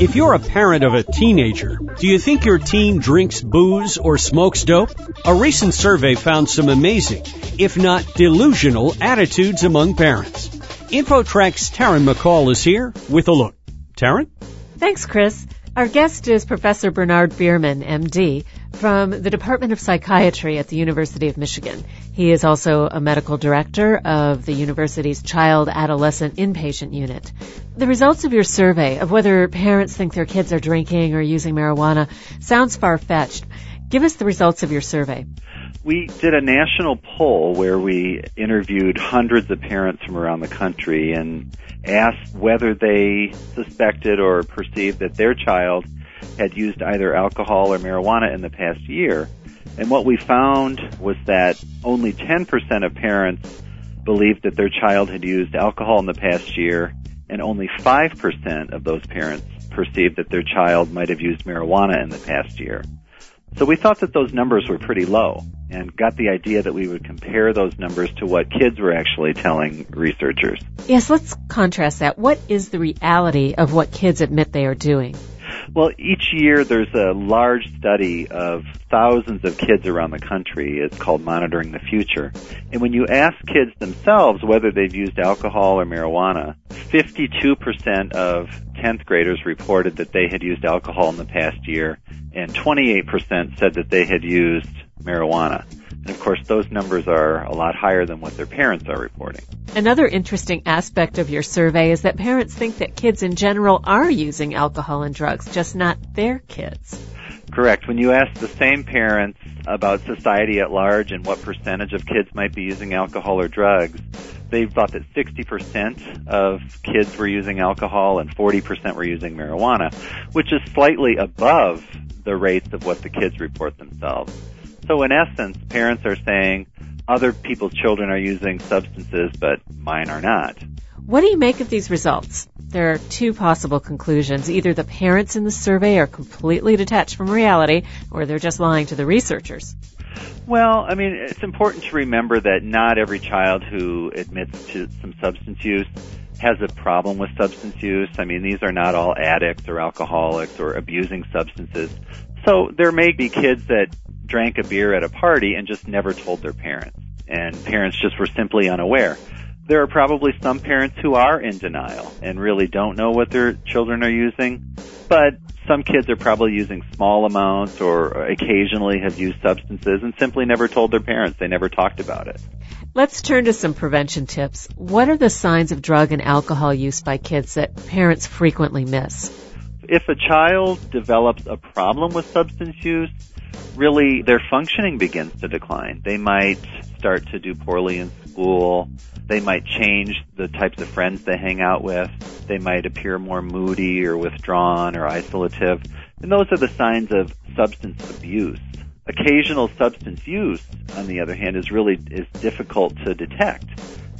If you're a parent of a teenager, do you think your teen drinks booze or smokes dope? A recent survey found some amazing, if not delusional, attitudes among parents. InfoTrack's Taryn McCall is here with a look. Taryn? Thanks, Chris. Our guest is Professor Bernard Bierman, MD, from the Department of Psychiatry at the University of Michigan. He is also a medical director of the university's Child Adolescent Inpatient Unit. The results of your survey of whether parents think their kids are drinking or using marijuana sounds far-fetched. Give us the results of your survey. We did a national poll where we interviewed hundreds of parents from around the country and asked whether they suspected or perceived that their child had used either alcohol or marijuana in the past year. And what we found was that only 10% of parents believed that their child had used alcohol in the past year, and only 5% of those parents perceived that their child might have used marijuana in the past year. So we thought that those numbers were pretty low and got the idea that we would compare those numbers to what kids were actually telling researchers. Yes, let's contrast that. What is the reality of what kids admit they are doing? Well, each year there's a large study of thousands of kids around the country. It's called Monitoring the Future. And when you ask kids themselves whether they've used alcohol or marijuana, 52% of 10th graders reported that they had used alcohol in the past year, and 28% said that they had used marijuana. And of course, those numbers are a lot higher than what their parents are reporting. Another interesting aspect of your survey is that parents think that kids in general are using alcohol and drugs, just not their kids. Correct. When you ask the same parents about society at large and what percentage of kids might be using alcohol or drugs, they thought that 60% of kids were using alcohol and 40% were using marijuana, which is slightly above the rates of what the kids report themselves. So in essence, parents are saying other people's children are using substances, but mine are not. What do you make of these results? There are two possible conclusions. Either the parents in the survey are completely detached from reality, or they're just lying to the researchers. Well, I mean, it's important to remember that not every child who admits to some substance use has a problem with substance use. I mean, these are not all addicts or alcoholics or abusing substances. So there may be kids that drank a beer at a party and just never told their parents. And parents just were simply unaware. There are probably some parents who are in denial and really don't know what their children are using. But some kids are probably using small amounts or occasionally have used substances and simply never told their parents. They never talked about it. Let's turn to some prevention tips. What are the signs of drug and alcohol use by kids that parents frequently miss? If a child develops a problem with substance use, really their functioning begins to decline. They might start to do poorly in school. They might change the types of friends they hang out with. They might appear more moody or withdrawn or isolative. And those are the signs of substance abuse. Occasional substance use, on the other hand, is really is difficult to detect.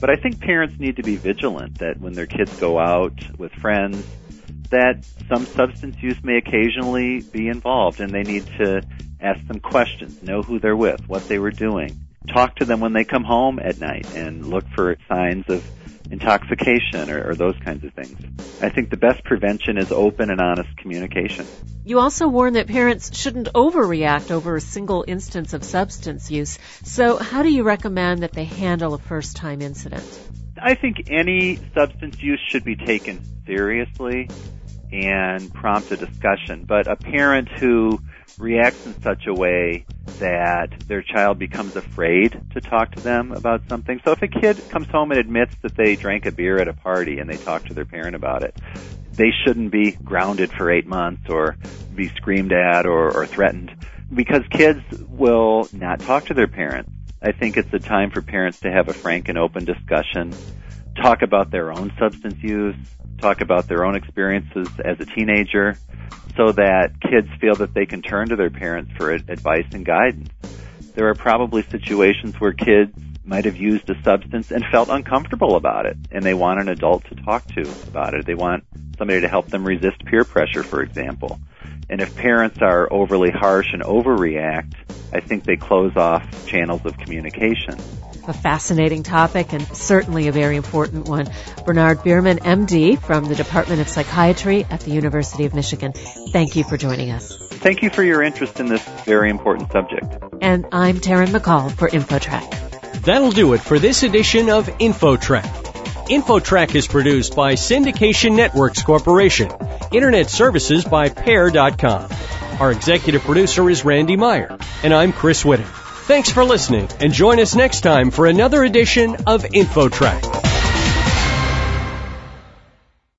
But I think parents need to be vigilant that when their kids go out with friends, that some substance use may occasionally be involved and they need to ask them questions, know who they're with, what they were doing. Talk to them when they come home at night and look for signs of intoxication or, or, those kinds of things. I think the best prevention is open and honest communication. You also warn that parents shouldn't overreact over a single instance of substance use. So how do you recommend that they handle a first time incident? I think any substance use should be taken seriously and prompt a discussion. But a parent who reacts in such a way that their child becomes afraid to talk to them about something. So if a kid comes home and admits that they drank a beer at a party and they talk to their parent about it, they shouldn't be grounded for eight months or be screamed at or, or threatened because kids will not talk to their parents. I think it's a time for parents to have a frank and open discussion, talk about their own substance use, talk about their own experiences as a teenager, so that kids feel that they can turn to their parents for advice and guidance. There are probably situations where kids might have used a substance and felt uncomfortable about it, and they want an adult to talk to about it. They want somebody to help them resist peer pressure, for example. And if parents are overly harsh and overreact, I think they close off channels of communication. A fascinating topic and certainly a very important one. Bernard Bierman, MD from the Department of Psychiatry at the University of Michigan. Thank you for joining us. Thank you for your interest in this very important subject. And I'm Taryn McCall for InfoTrack. That'll do it for this edition of InfoTrack. InfoTrack is produced by Syndication Networks Corporation. Internet services by Pair.com. Our executive producer is Randy Meyer, and I'm Chris Whitting. Thanks for listening, and join us next time for another edition of InfoTrack.